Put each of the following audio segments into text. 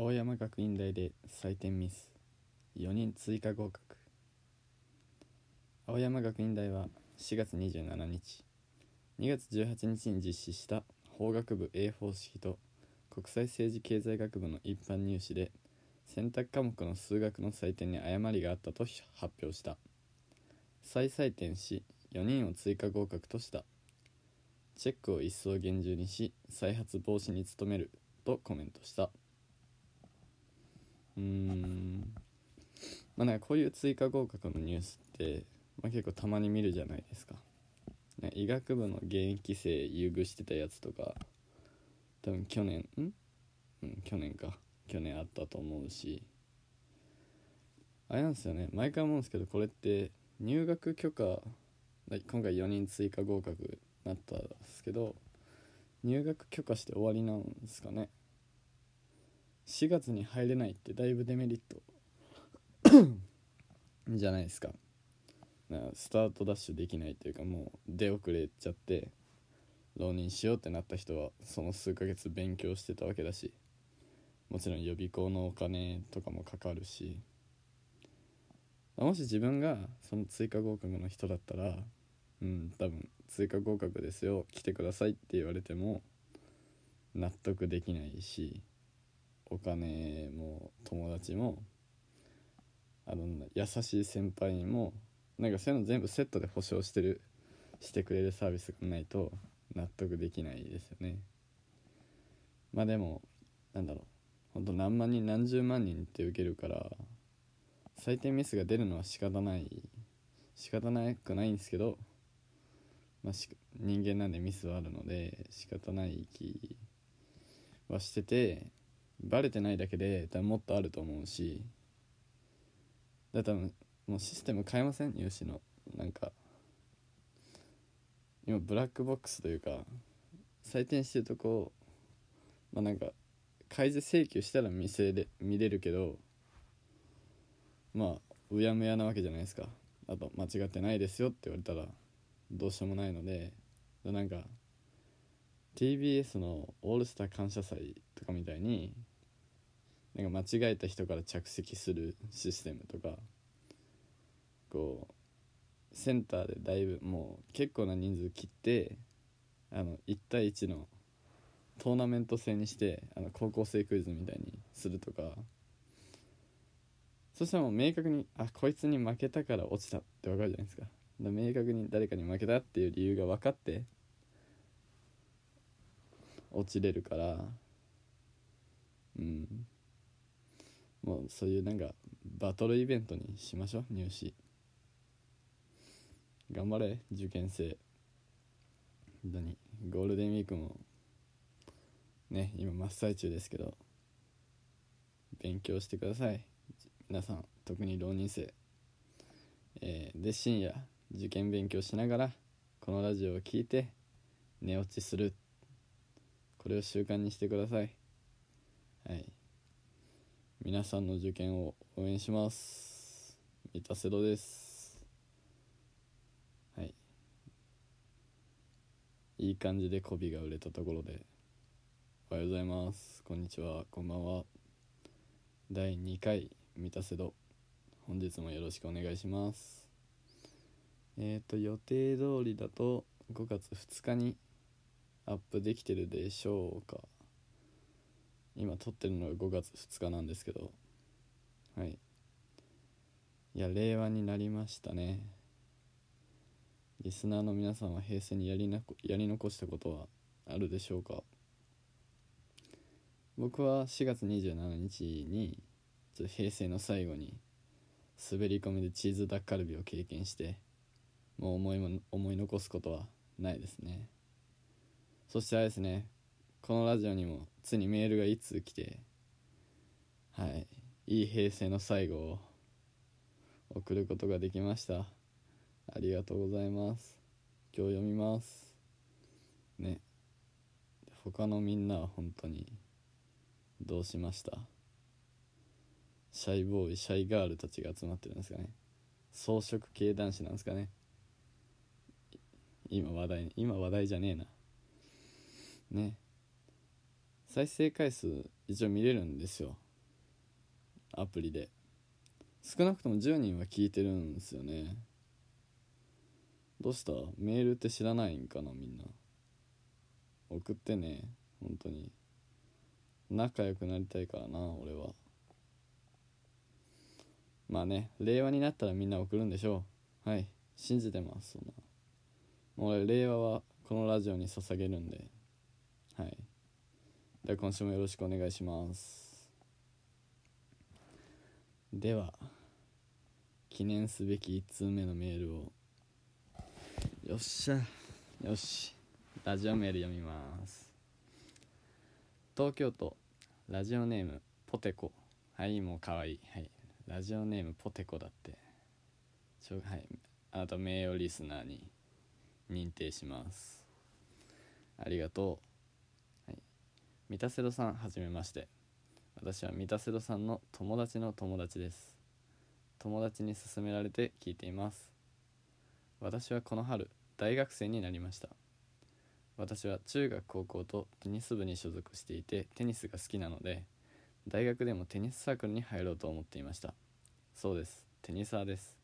青山学院大で採点ミス。4人追加合格。青山学院大は4月27日。2月18日に実施した法学部 A 方式と国際政治経済学部の一般入試で選択科目の数学の採点に誤りがあったと発表した。再採点し4人を追加合格とした。チェックを一層厳重にし再発防止に努めるとコメントした。うん。まあなんかこういう追加合格のニュースって、まあ、結構たまに見るじゃないですか。ね医学部の現役生優遇してたやつとか多分去年ん？うん去年か。去年あったと思うし。あれなんですよね。毎回思うんですけどこれって入学許可今回4人追加合格なったんですけど入学許可して終わりなんですかね。4月に入れないってだいぶデメリット。じゃないですか。なスタートダッシュできないというかもう出遅れちゃって浪人しようってなった人はその数ヶ月勉強してたわけだしもちろん予備校のお金とかもかかるしもし自分がその追加合格の人だったらうん多分追加合格ですよ来てくださいって言われても納得できないしお金も友達もあの優しい先輩にもなんかそういうの全部セットで保証してるしてくれるサービスがないと納得できないですよね。まあでもなんだろう。ほんと何万人何十万人って受けるから採点ミスが出るのは仕方ない。仕方なくないんですけど、まあ、人間なんでミスはあるので仕方ない気はしててバレてないだけで多分もっとあると思うしだ多分もうシステム変えません？入試の。なんか今ブラックボックスというか採点してるとこまあなんか開示請求したら見せれ見れるけどまあうやむやなわけじゃないですか。あと間違ってないですよって言われたらどうしようもないのでなんか TBS の「オールスター感謝祭」とかみたいになんか間違えた人から着席するシステムとかこうセンターでだいぶもう結構な人数切ってあの1対1のトーナメント制にしてあの高校生クイズみたいにするとかそしたらもう明確にあこいつに負けたから落ちたって分かるじゃないですか。だ明確に誰かに負けたっていう理由が分かって落ちれるからうん。もうそういうなんかバトルイベントにしましょう。入試。頑張れ受験生。本当に。ゴールデンウィークもね今真っ最中ですけど。勉強してください。皆さん特に浪人生、えー、で深夜受験勉強しながらこのラジオを聴いて寝落ちする。これを習慣にしてください。はい。皆さんの受験を応援します。三田瀬戸です。はい。いい感じで媚びが売れたところで。おはようございます。こんにちは。こんばんは。第2回三田瀬戸本日もよろしくお願いします。えっ、ー、と予定通りだと5月2日にアップできてるでしょうか。今撮ってるのが5月2日なんですけど。はい。いや令和になりましたね。リスナーの皆さんは平成にやりなやり残したことはあるでしょうか？僕は4月27日にちょっと平成の最後に滑り込みでチーズダッカルビを経験してもう思いも思い残すことはないですね。そしてあれですね。このラジオにもついにメールが1通来てはいいい平成の最後を送ることができました。ありがとうございます。今日読みます。ね。他のみんなは本当にどうしました？シャイボーイシャイガールたちが集まってるんですかね。装飾系男子なんですかね。今話題今話題じゃねえな。ね。再生回数一応見れるんですよ。アプリで。少なくとも10人は聞いてるんですよね。どうした？メールって知らないんかなみんな。送ってね本当に。仲良くなりたいからな俺は。まあね令和になったらみんな送るんでしょう。はい信じてますそんな。俺令和はこのラジオに捧げるんで。はい。では今週もよろしくお願いします。では記念すべき1通目のメールを。よっしゃ。よし。ラジオメール読みます。東京都ラジオネームポテコ。はいもうかわい。いはい。ラジオネームポテコだって。ちょはい。あなた名誉リスナーに認定します。ありがとう、三田瀬戸さんはじめまして。私は三田瀬戸さんの友達の友達です。友達に勧められて聞いています。私はこの春大学生になりました。私は中学高校とテニス部に所属していてテニスが好きなので大学でもテニスサークルに入ろうと思っていました。そうです。テニサーです。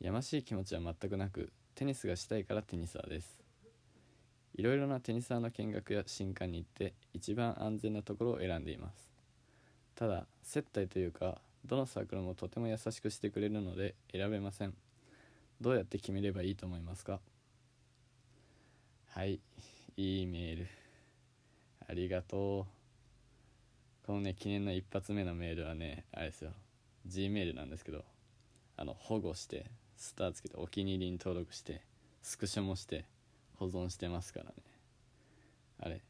やましい気持ちは全くなくテニスがしたいからテニサーです。いろいろなテニサーの見学や新刊に行って一番安全なところを選んでいます。ただ接待というかどのサークルもとても優しくしてくれるので選べません。どうやって決めればいいと思いますか？はいいいメール。ありがとう。このね記念の一発目のメールはねあれですよ。G メールなんですけどあの保護してスターつけてお気に入りに登録してスクショもして保存してますからね。あれ。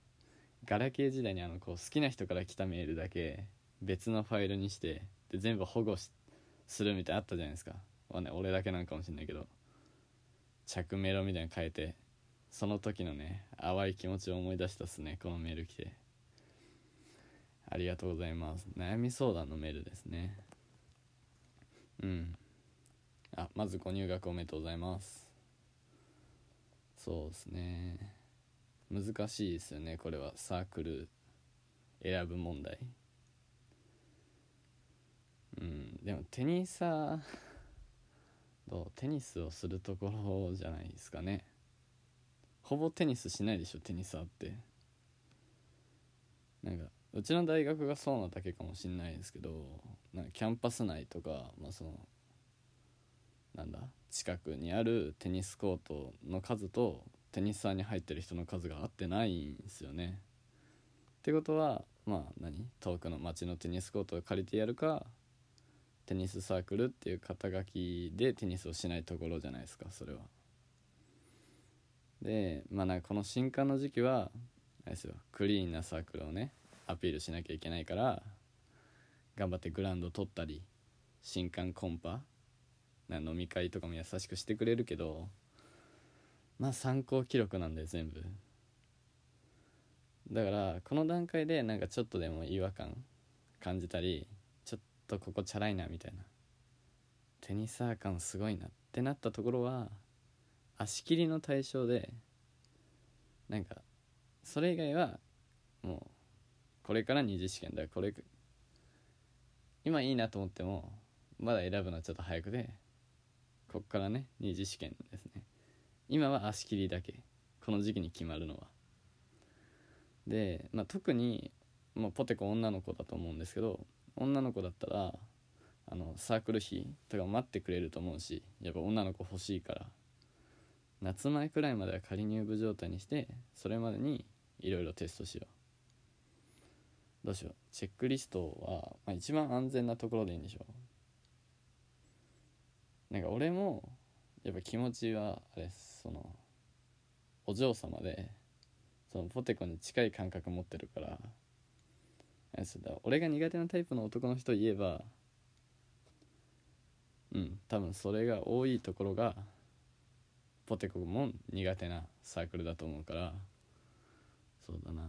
ガラケー時代にあのこう好きな人から来たメールだけ別のファイルにしてで全部保護するみたいなあったじゃないですか、まあね、俺だけなんかもしんないけど。着メロみたいに変えてその時のね淡い気持ちを思い出したっすねこのメール来て。ありがとうございます。悩み相談のメールですね。うん。あまずご入学おめでとうございます。そうですね。難しいですよねこれは。サークル選ぶ問題。うんでもテニサーどう？テニスをするところじゃないですかね。ほぼテニスしないでしょテニサーって。なんかうちの大学がそうなだけかもしんないですけどなんかキャンパス内とか、まあ、そのなんだ？近くにあるテニスコートの数とテニスサーに入ってる人の数が合ってないんですよね。ってことはまあ何？遠くの町のテニスコートを借りてやるかテニスサークルっていう肩書きでテニスをしないところじゃないですかそれは。でまあなんかこの新刊の時期はあれですよクリーンなサークルをねアピールしなきゃいけないから頑張ってグラウンド取ったり新刊コンパ飲み会とかも優しくしてくれるけどまあ参考記録なんで全部。だからこの段階でなんかちょっとでも違和感感じたりちょっとここチャラいなみたいな。テニサー感すごいなってなったところは足切りの対象でなんかそれ以外はもうこれから二次試験だこれ今いいなと思ってもまだ選ぶのはちょっと早くでこっからね二次試験ですね。今は足切りだけ。この時期に決まるのは。で、まあ、特にもうポテコ女の子だと思うんですけど女の子だったらあのサークル費とか待ってくれると思うしやっぱ女の子欲しいから。夏前くらいまでは仮入部状態にしてそれまでにいろいろテストしよう。どうしよう。チェックリストは、まあ、一番安全なところでいいんでしょう。なんか俺もやっぱ気持ちはあれそのお嬢様でそのポテコに近い感覚持ってるから俺が苦手なタイプの男の人言えばうん多分それが多いところがポテコも苦手なサークルだと思うからそうだな。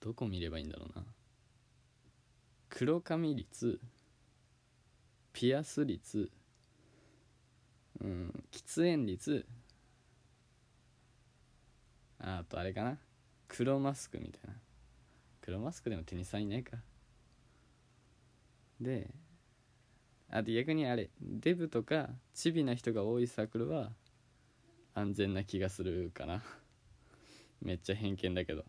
どこ見ればいいんだろうな。黒髪率ピアス率うん喫煙率あとあれかな。黒マスクみたいな。黒マスクでもテニスさんいないか。であと逆にあれデブとかチビな人が多いサークルは安全な気がするかな。めっちゃ偏見だけど。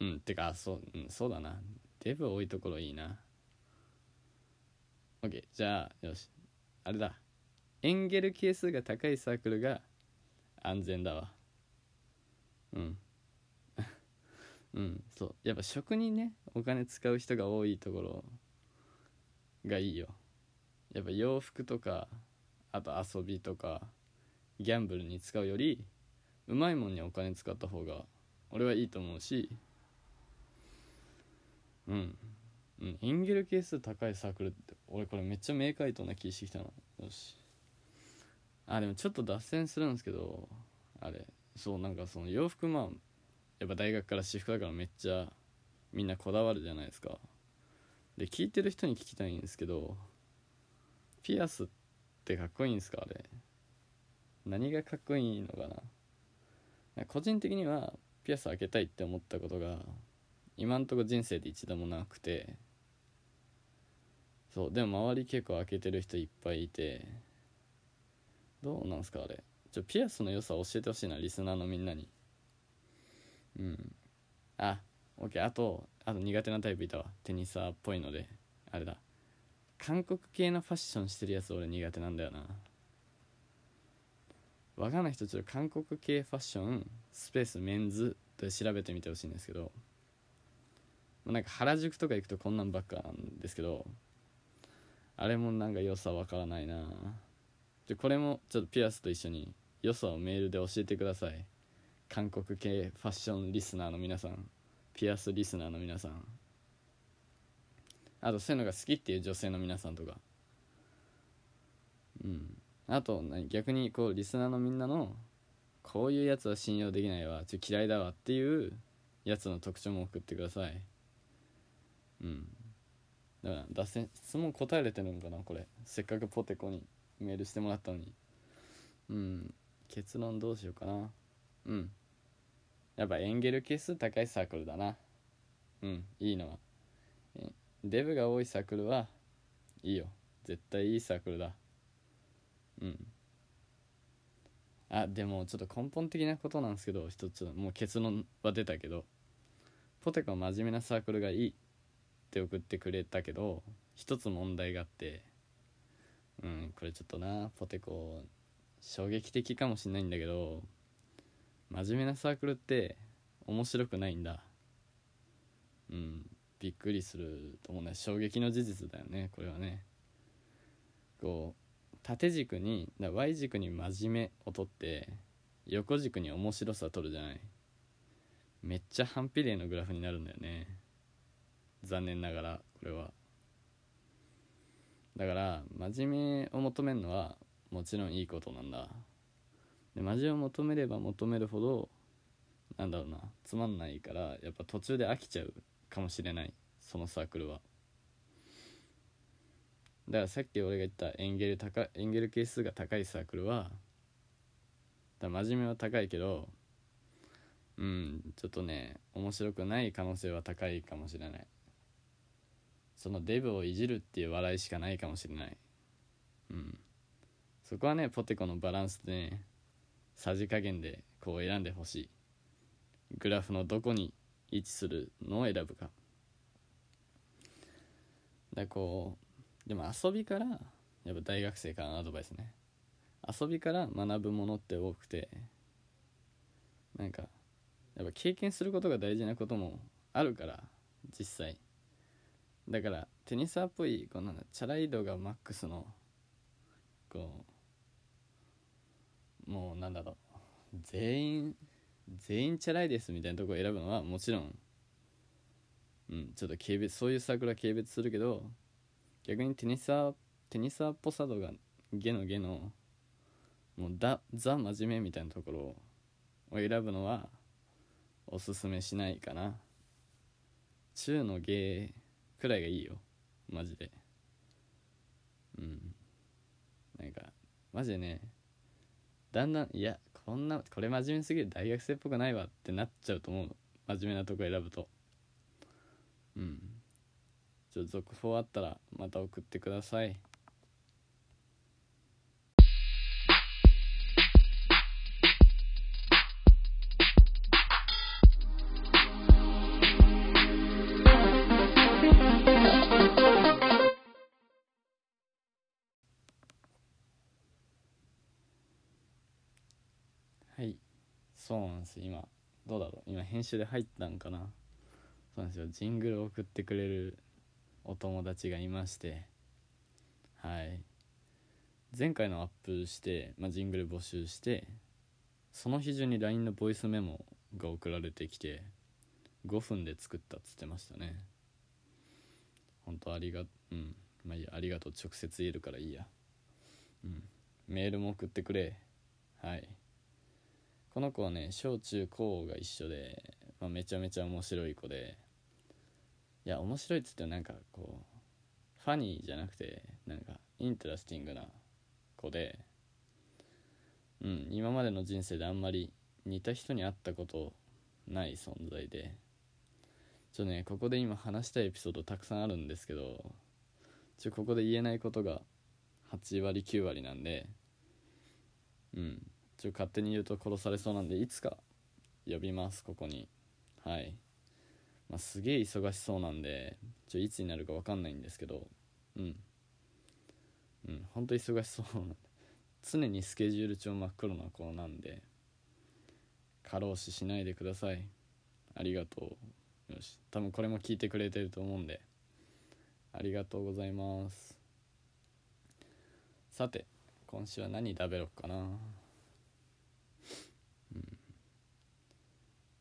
うんてかそう,、うん、そうだな。デブ多いところいいな。OK じゃあよし。あれだ。エンゲル係数が高いサークルが安全だわ。うん。うんそう。やっぱ食にねお金使う人が多いところがいいよ。やっぱ洋服とかあと遊びとかギャンブルに使うよりうまいもんにお金使った方が俺はいいと思うし。うん。うんエンゲル係数高いサークルって俺これめっちゃ明快とな気してきたなよし。あでもちょっと脱線するんですけどあれそうなんかその洋服まあやっぱ大学から私服だからめっちゃみんなこだわるじゃないですか。で聞いてる人に聞きたいんですけどピアスってかっこいいんですかあれ。何がかっこいいのかな。個人的にはピアス開けたいって思ったことが今んとこ人生で一度もなくて。そうでも周り結構開けてる人いっぱいいてどうなんすかあれ。ちょピアスの良さ教えてほしいなリスナーのみんなに。うん。あオッケー。あとあと苦手なタイプいたわ。テニサーっぽいので。あれだ。韓国系のファッションしてるやつ俺苦手なんだよな。わかんない人ちょっと韓国系ファッションスペースメンズで調べてみてほしいんですけど。なんか原宿とか行くとこんなんばっかなんですけど。あれもなんか良さわからないな。でこれもちょっとピアスと一緒に良さをメールで教えてください。韓国系ファッションリスナーの皆さん。ピアスリスナーの皆さん。あとそういうのが好きっていう女性の皆さんとか。うん。あと何？逆にこうリスナーのみんなのこういうやつは信用できないわちょ嫌いだわっていうやつの特徴も送ってください。うん。だから脱線質問答えれてるのかなこれ。せっかくポテコに。メールしてもらったのに。うん。結論どうしようかな。うん。やっぱエンゲル係数高いサークルだな。うん。いいの。はデブが多いサークルはいいよ。絶対いいサークルだ。うん。あでもちょっと根本的なことなんですけど一つ。もう結論は出たけど。ポテコは真面目なサークルがいいって送ってくれたけど一つ問題があって。うんこれちょっとなポテコ衝撃的かもしんないんだけど真面目なサークルって面白くないんだ。うんびっくりすると思うね。衝撃の事実だよねこれはね。こう縦軸に Y 軸に真面目を取って横軸に面白さ取るじゃない。めっちゃ反比例のグラフになるんだよね。残念ながらこれは。だから真面目を求めるのはもちろんいいことなんだ。で真面目を求めれば求めるほどなんだろうなつまんないからやっぱ途中で飽きちゃうかもしれない。そのサークルは。だからさっき俺が言ったエンゲル高エンゲル係数が高いサークルはだ真面目は高いけどうんちょっとね面白くない可能性は高いかもしれない。そのデブをいじるっていう笑いしかないかもしれない。うん。そこはねポテコのバランスでねさじ加減でこう選んでほしい。グラフのどこに位置するのを選ぶか。だこうでも遊びからやっぱ大学生からのアドバイスね。遊びから学ぶものって多くてなんかやっぱ経験することが大事なこともあるから実際。だからテニサーっぽいこうなんだチャラい度がマックスのこうもうなんだろう全員全員チャラいですみたいなとこを選ぶのはもちろんうんちょっと軽蔑そういうサークルは軽蔑するけど逆にテニサーテニサーっぽさ度がゲのゲのもうザ真面目みたいなところを選ぶのはおすすめしないかな。中の芸くらいがいいよ。マジで。うん。なんかマジでねだんだんいやこんなこれ真面目すぎる大学生っぽくないわってなっちゃうと思う真面目なとこ選ぶと。うん。ちょ続報あったらまた送ってください。そうなんです今どうだろう。今編集で入ったんかな。そうなんですよ。ジングルを送ってくれるお友達がいまして。はい。前回のアップして、まあ、ジングル募集してその日中に LINE のボイスメモが送られてきて5分で作ったっつってましたね。本当ありがうん。まあいいや。ありがとう。直接言えるからいいや。うん。メールも送ってくれ。はい。この子はね小中高が一緒で、まあ、めちゃめちゃ面白い子で。いや面白いっつってなんかこうファニーじゃなくてなんかインテラスティングな子で。うん今までの人生であんまり似た人に会ったことない存在で。ちょっとねここで今話したいエピソードたくさんあるんですけどちょここで言えないことが8割9割なんで。うん。ちょ勝手に言うと殺されそうなんでいつか呼びますここに。はい。まあ、すげえ忙しそうなんでちょいつになるか分かんないんですけど。うん。うん。本当忙しそうなんで。常にスケジュール帳真っ黒な子なんで過労死しないでください。ありがとう。よし。多分これも聞いてくれてると思うんで。ありがとうございます。さて今週は何食べろっかな。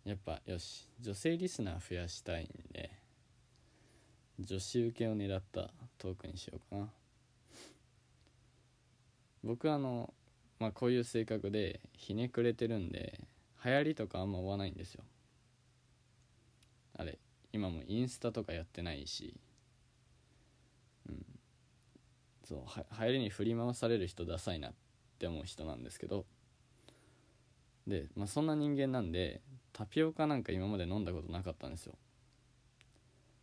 やっぱよし女性リスナー増やしたいんで女子受けを狙ったトークにしようかな。僕あのまあこういう性格でひねくれてるんで流行りとかあんま追わないんですよ。あれ今もインスタとかやってないしうん。そうは流行りに振り回される人ダサいなって思う人なんですけど。で、まあ、そんな人間なんでタピオカなんか今まで飲んだことなかったんですよ。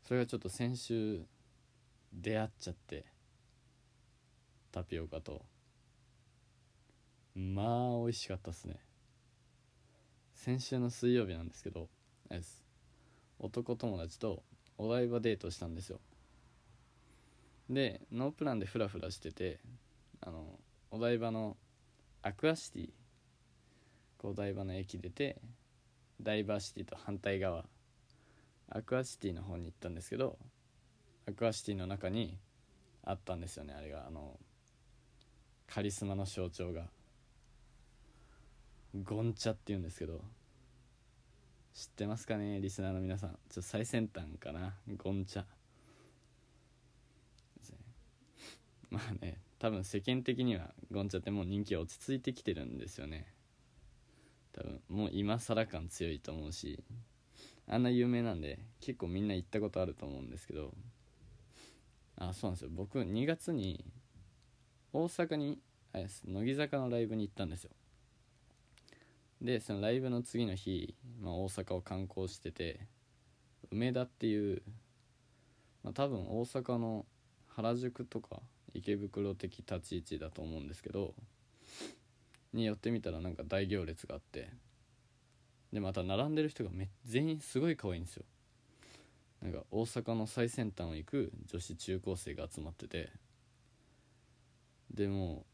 それがちょっと先週出会っちゃってタピオカと。まあ美味しかったっすね。先週の水曜日なんですけど男友達とお台場デートしたんですよ。でノープランでフラフラしててあのお台場のアクアシティお台場の駅出てダイバーシティと反対側アクアシティの方に行ったんですけどアクアシティの中にあったんですよねあれが。あのカリスマの象徴が。ゴンチャっていうんですけど知ってますかねリスナーの皆さん。ちょっと最先端かなゴンチャ。まあね多分世間的にはゴンチャってもう人気は落ち着いてきてるんですよね。多分もう今更感強いと思うしあんな有名なんで結構みんな行ったことあると思うんですけどあそうなんですよ。僕2月に大阪にあれです乃木坂のライブに行ったんですよ。でそのライブの次の日、まあ、大阪を観光してて梅田っていう、まあ、多分大阪の原宿とか池袋的立ち位置だと思うんですけどに寄ってみたらなんか大行列があってでまた並んでる人がめ全員すごい可愛いんですよなんか大阪の最先端を行く女子中高生が集まっててでも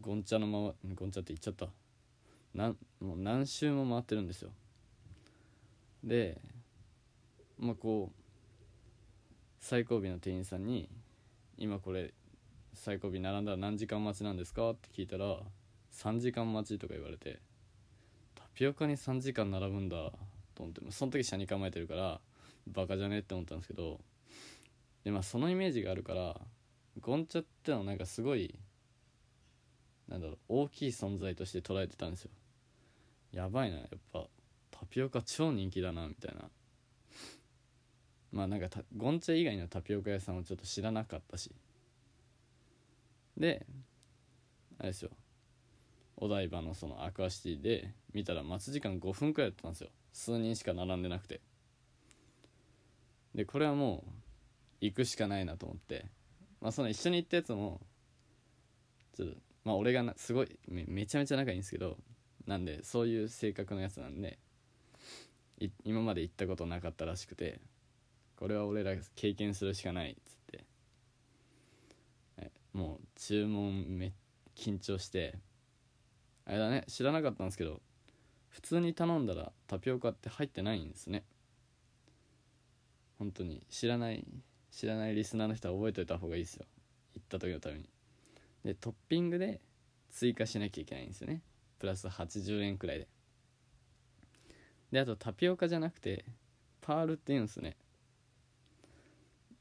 うゴンチャのままゴンチャって言っちゃったなんもう何周も回ってるんですよでまあこう最後尾の店員さんに「今これ最後尾並んだら何時間待ちなんですか?」って聞いたら3時間待ちとか言われてタピオカに3時間並ぶんだと思ってその時車に構えてるからバカじゃねって思ったんですけどでまあそのイメージがあるからゴンチャってのはなんかすごいなんだろう大きい存在として捉えてたんですよ。やばいなやっぱタピオカ超人気だなみたいな。まあなんかゴンチャ以外のタピオカ屋さんをちょっと知らなかったし。であれですよ。お台場のそのアクアシティで見たら待ち時間5分くらいだったんですよ。数人しか並んでなくて。でこれはもう行くしかないなと思って。まあその一緒に行ったやつもちょっとまあ俺がすごいめめちゃめちゃ仲いいんですけどなんでそういう性格のやつなんで今まで行ったことなかったらしくてこれは俺ら経験するしかないっつって。もう注文め緊張してあれだね知らなかったんですけど普通に頼んだらタピオカって入ってないんですね。本当に知らない知らないリスナーの人は覚えておいた方がいいですよ。行った時のために。でトッピングで追加しなきゃいけないんですよね。プラス80円くらいで。であとタピオカじゃなくてパールって言うんですね。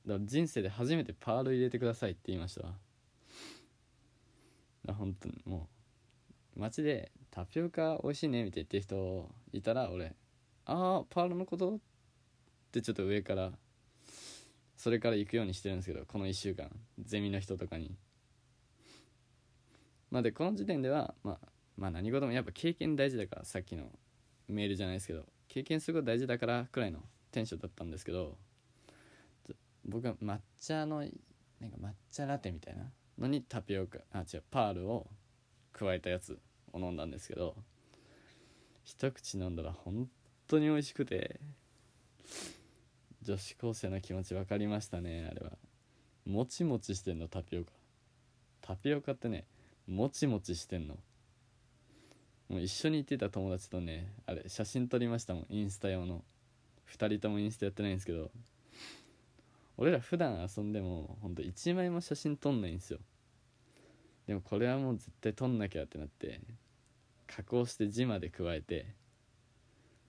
だから人生で初めてパール入れてくださいって言いましたわ。本当にもう街でタピオカ美味しいねみたいな言ってる人いたら俺ああパールのこと？ってちょっと上からそれから行くようにしてるんですけどこの1週間ゼミの人とかに。まあでこの時点ではまあまあ何事もやっぱ経験大事だからさっきのメールじゃないですけど経験すること大事だからくらいのテンションだったんですけど僕は抹茶のなんか抹茶ラテみたいなのにタピオカあ違うパールを加えたやつを飲んだんですけど一口飲んだら本当に美味しくて女子高生の気持ち分かりましたねあれは。もちもちしてんのタピオカ。タピオカってねもちもちしてんの。もう一緒に行ってた友達とねあれ写真撮りましたもんインスタ用の。2人ともインスタやってないんですけど。俺ら普段遊んでもほんと1枚も写真撮んないんですよ。でもこれはもう絶対撮んなきゃってなって加工して字まで加えて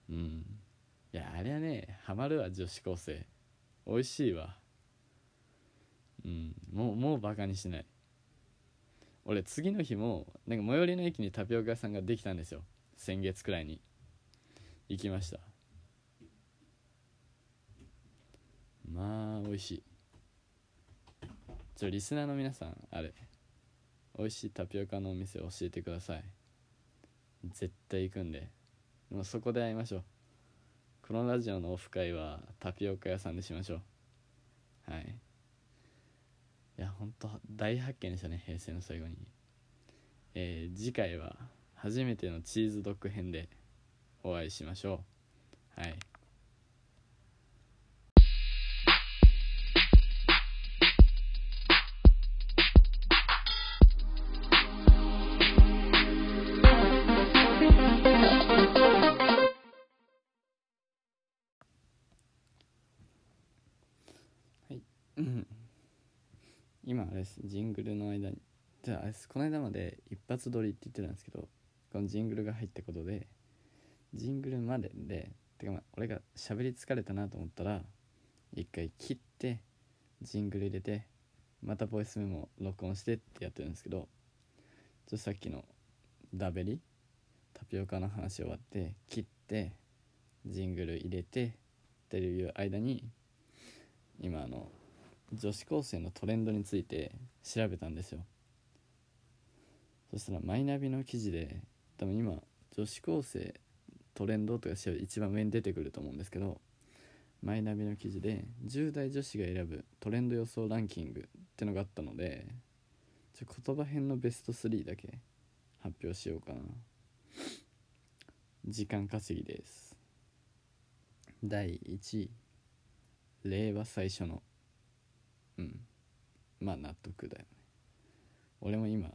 うん。いやあれはねハマるわ女子高生。美味しいわ。うん。もうもうバカにしない。俺次の日もなんか最寄りの駅にタピオカ屋さんができたんですよ。先月くらいに。行きました。まあ美味しい。ちょリスナーの皆さんあれ。美味しいタピオカのお店教えてください。絶対行くんで。もうそこで会いましょう。このラジオのオフ会はタピオカ屋さんでしましょう。はい。いや本当大発見でしたね平成の最後に。えー、次回は初めてのチーズドッグ編でお会いしましょう。はい。れですジングルの間に。じゃあこの間まで一発撮りって言ってたんですけどこのジングルが入ったことでジングルまででてかまあ俺が喋り疲れたなと思ったら一回切ってジングル入れてまたボイスメモ録音してってやってるんですけどちょさっきのダベリタピオカの話終わって切ってジングル入れてっていう間に今あの女子高生のトレンドについて調べたんですよ。そしたらマイナビの記事で多分今女子高生トレンドとか調べ一番上に出てくると思うんですけどマイナビの記事で10代女子が選ぶトレンド予想ランキングってのがあったのでちょ言葉編のベスト3だけ発表しようかな。時間稼ぎです。第1位。令和最初のうん。まあ納得だよね。俺も今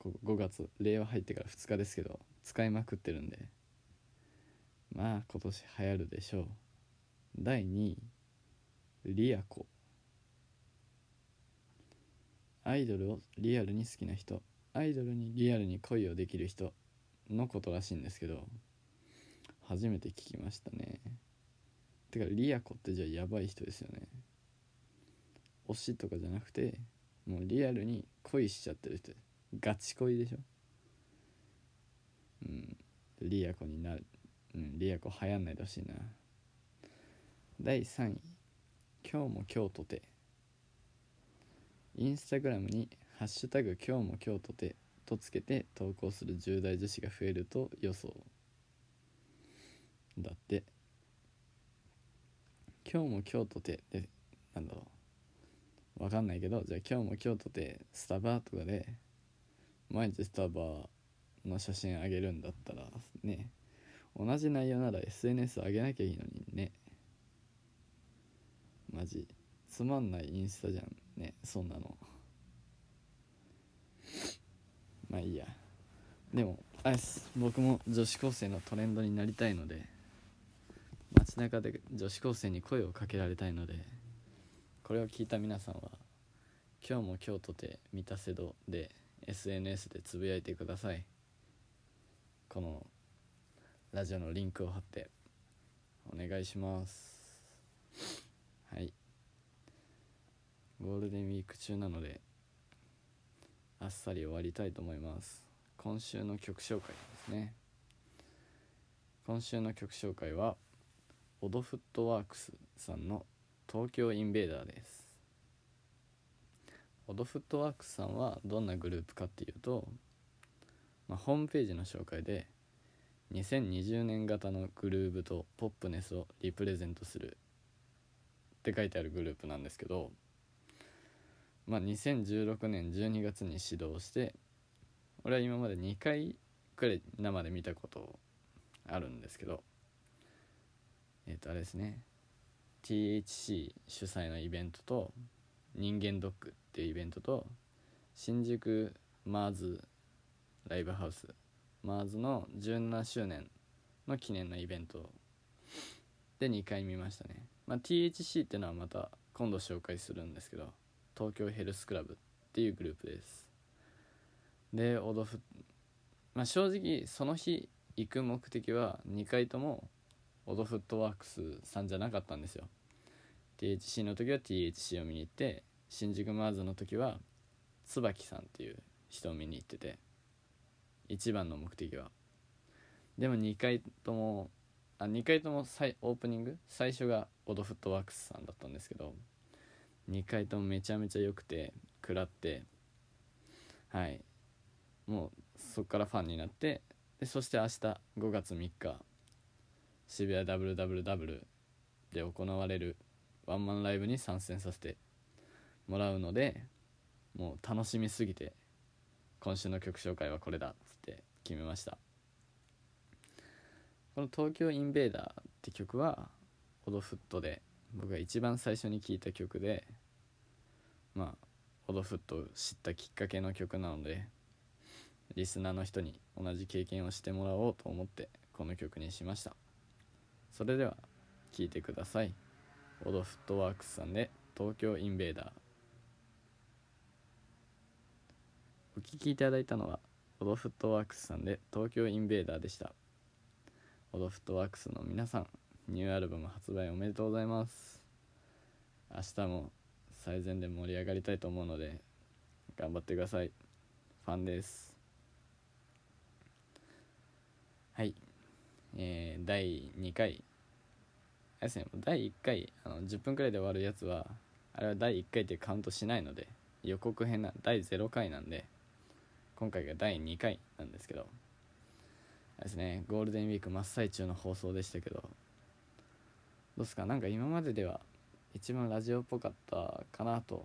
5月令和入ってから2日ですけど使いまくってるんで。まあ今年流行るでしょう。第2位リアコアイドルをリアルに好きな人アイドルにリアルに恋をできる人のことらしいんですけど初めて聞きましたね。てかリアコってじゃあやばい人ですよね。推しとかじゃなくてもうリアルに恋しちゃってる人ガチ恋でしょ？うん。リアコになる。うんリアコ流行んないでほしいな。第3位。今日も今日とてインスタグラムに「ハッシュタグ今日も今日とて」とつけて投稿する10代女子が増えると予想。だって。今日も今日とてでなんだろう。わかんないけどじゃあ今日も京都でスタバとかで毎日スタバの写真あげるんだったらね。同じ内容なら SNS 上げなきゃいいのにね。マジ。つまんないインスタじゃん。ね。そんなの。まあいいや。でもあれす僕も女子高生のトレンドになりたいので街中で女子高生に声をかけられたいのでこれを聞いた皆さんは「今日も京都で三田瀬戸」で SNS でつぶやいてください。このラジオのリンクを貼ってお願いします。はい。ゴールデンウィーク中なのであっさり終わりたいと思います。今週の曲紹介ですね。今週の曲紹介はオドフットワークスさんの東京インベーダーです。オドフットワークスさんはどんなグループかっていうと、まあ、ホームページの紹介で2020年型のグルーブとポップネスをリプレゼントするって書いてあるグループなんですけど、まあ、2016年12月に始動して俺は今まで2回くらい生で見たことあるんですけどえっ、ー、とあれですね。THC 主催のイベントと人間ドックっていうイベントと新宿マーズライブハウスマーズの17周年の記念のイベントで2回見ましたね、まあ、THC っていうのはまた今度紹介するんですけど東京ヘルスクラブっていうグループです。でオドフまあ正直その日行く目的は2回ともオドフットワークスさんじゃなかったんですよ。THC の時は THC を見に行って新宿マーズの時は椿さんっていう人を見に行ってて一番の目的は。でも2回ともあ2回ともオープニング？最初がオドフットワークスさんだったんですけど2回ともめちゃめちゃ良くて食らってはい。もうそっからファンになってでそして明日5月3日渋谷 WWW で行われるワンマンライブに参戦させてもらうのでもう楽しみすぎて今週の曲紹介はこれだっつって決めました。この「東京インベーダー」って曲はオドフットで僕が一番最初に聴いた曲でまあオドフットを知ったきっかけの曲なのでリスナーの人に同じ経験をしてもらおうと思ってこの曲にしました。それでは聴いてください。オドフットワークスさんで「東京インベーダー」お聴きいただいたのはオドフットワークスさんで東京インベーダーでした。オドフットワークスの皆さんニューアルバム発売おめでとうございます。明日も最善で盛り上がりたいと思うので頑張ってください。ファンです。はい。えー、第2回。あれですね。第1回あの10分くらいで終わるやつはあれは第1回ってカウントしないので予告編な第0回なんで今回が第2回なんですけど。あれですね。ゴールデンウィーク真っ最中の放送でしたけど。どうですか？なんか今まででは一番ラジオっぽかったかなと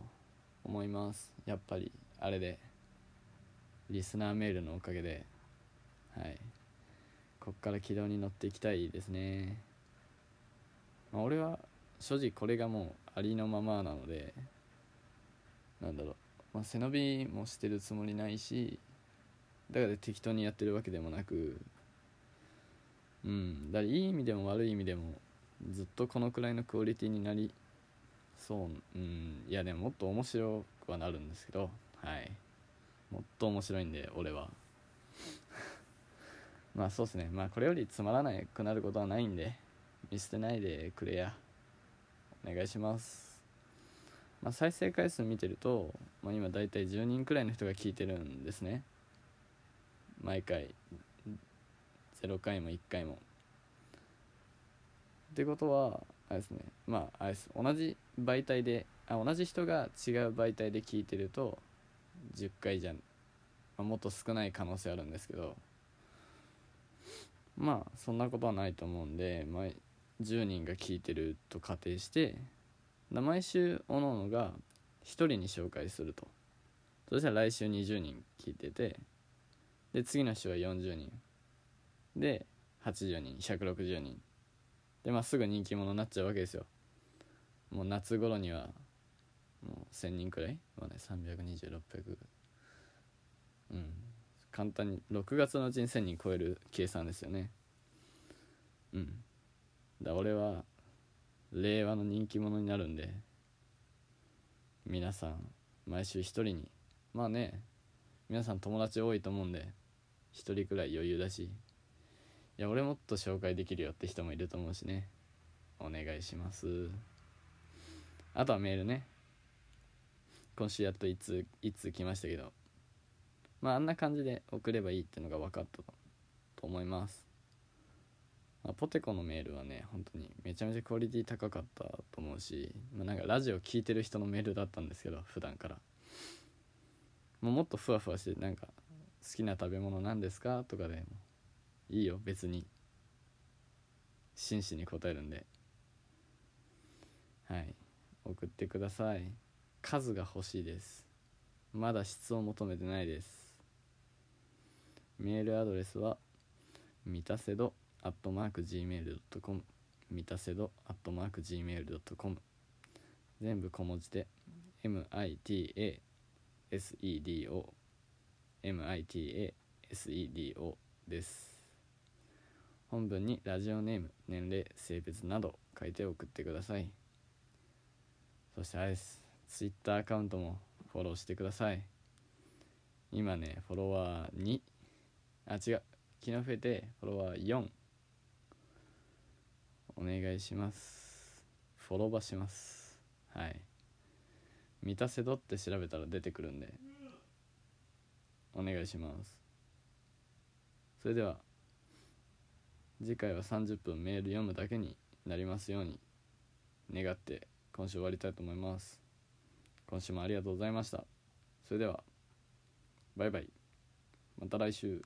思います。やっぱりあれで。リスナーメールのおかげで。はい。こっから軌道に乗っていきたいですね、まあ、俺は正直これがもうありのままなのでなんだろう。まあ、背伸びもしてるつもりないしだから適当にやってるわけでもなくうん。だからいい意味でも悪い意味でもずっとこのくらいのクオリティになりそう。うん。いやでももっと面白くはなるんですけどはい。もっと面白いんで俺は。まあそうっすね。まあこれよりつまらなくなることはないんで見捨てないでくれや。お願いします。まあ、再生回数見てると、まあ、今大体10人くらいの人が聞いてるんですね。毎回。0回も1回も。ってことはあれですね。まああれです。同じ媒体であ同じ人が違う媒体で聞いてると10回じゃ、まあ、もっと少ない可能性あるんですけど。まあそんなことはないと思うんで、まあ、10人が聞いてると仮定して毎週おのおのが1人に紹介すると。そしたら来週20人聞いててで次の週は40人。で80人160人。でまあすぐ人気者になっちゃうわけですよ。もう夏頃にはもう1000人くらい、まあね、320600うん。簡単に6月のうちに超える計算ですよね。うん。だ俺は令和の人気者になるんで皆さん毎週一人にまあね皆さん友達多いと思うんで一人くらい余裕だしいや俺もっと紹介できるよって人もいると思うしね。お願いします。あとはメールね。今週やっといついつ来ましたけど。まああんな感じで送ればいいっていのが分かったと思います。まあ、ポテコのメールはね本当にめちゃめちゃクオリティ高かったと思うし、まあ、なんかラジオ聴いてる人のメールだったんですけど普段から。もうもっとふわふわしてなんか好きな食べ物なんですかとかでもいいよ別に。真摯に答えるんで。はい。送ってください。数が欲しいです。まだ質を求めてないです。メールアドレスはみたせどアットマーク Gmail.com みたせどアットマーク Gmail.com 全部小文字で MITASEDO MITASEDO です。本文にラジオネーム年齢性別など書いて送ってください。そしてあれです。ツイッターアカウントもフォローしてください。今ねフォロワー2あ違う。昨日増えてフォロワー4お願いします。フォロバします。はい。満たせどって調べたら出てくるんで。お願いします。それでは次回は30分メール読むだけになりますように願って今週終わりたいと思います。今週もありがとうございました。それではバイバイ。また来週。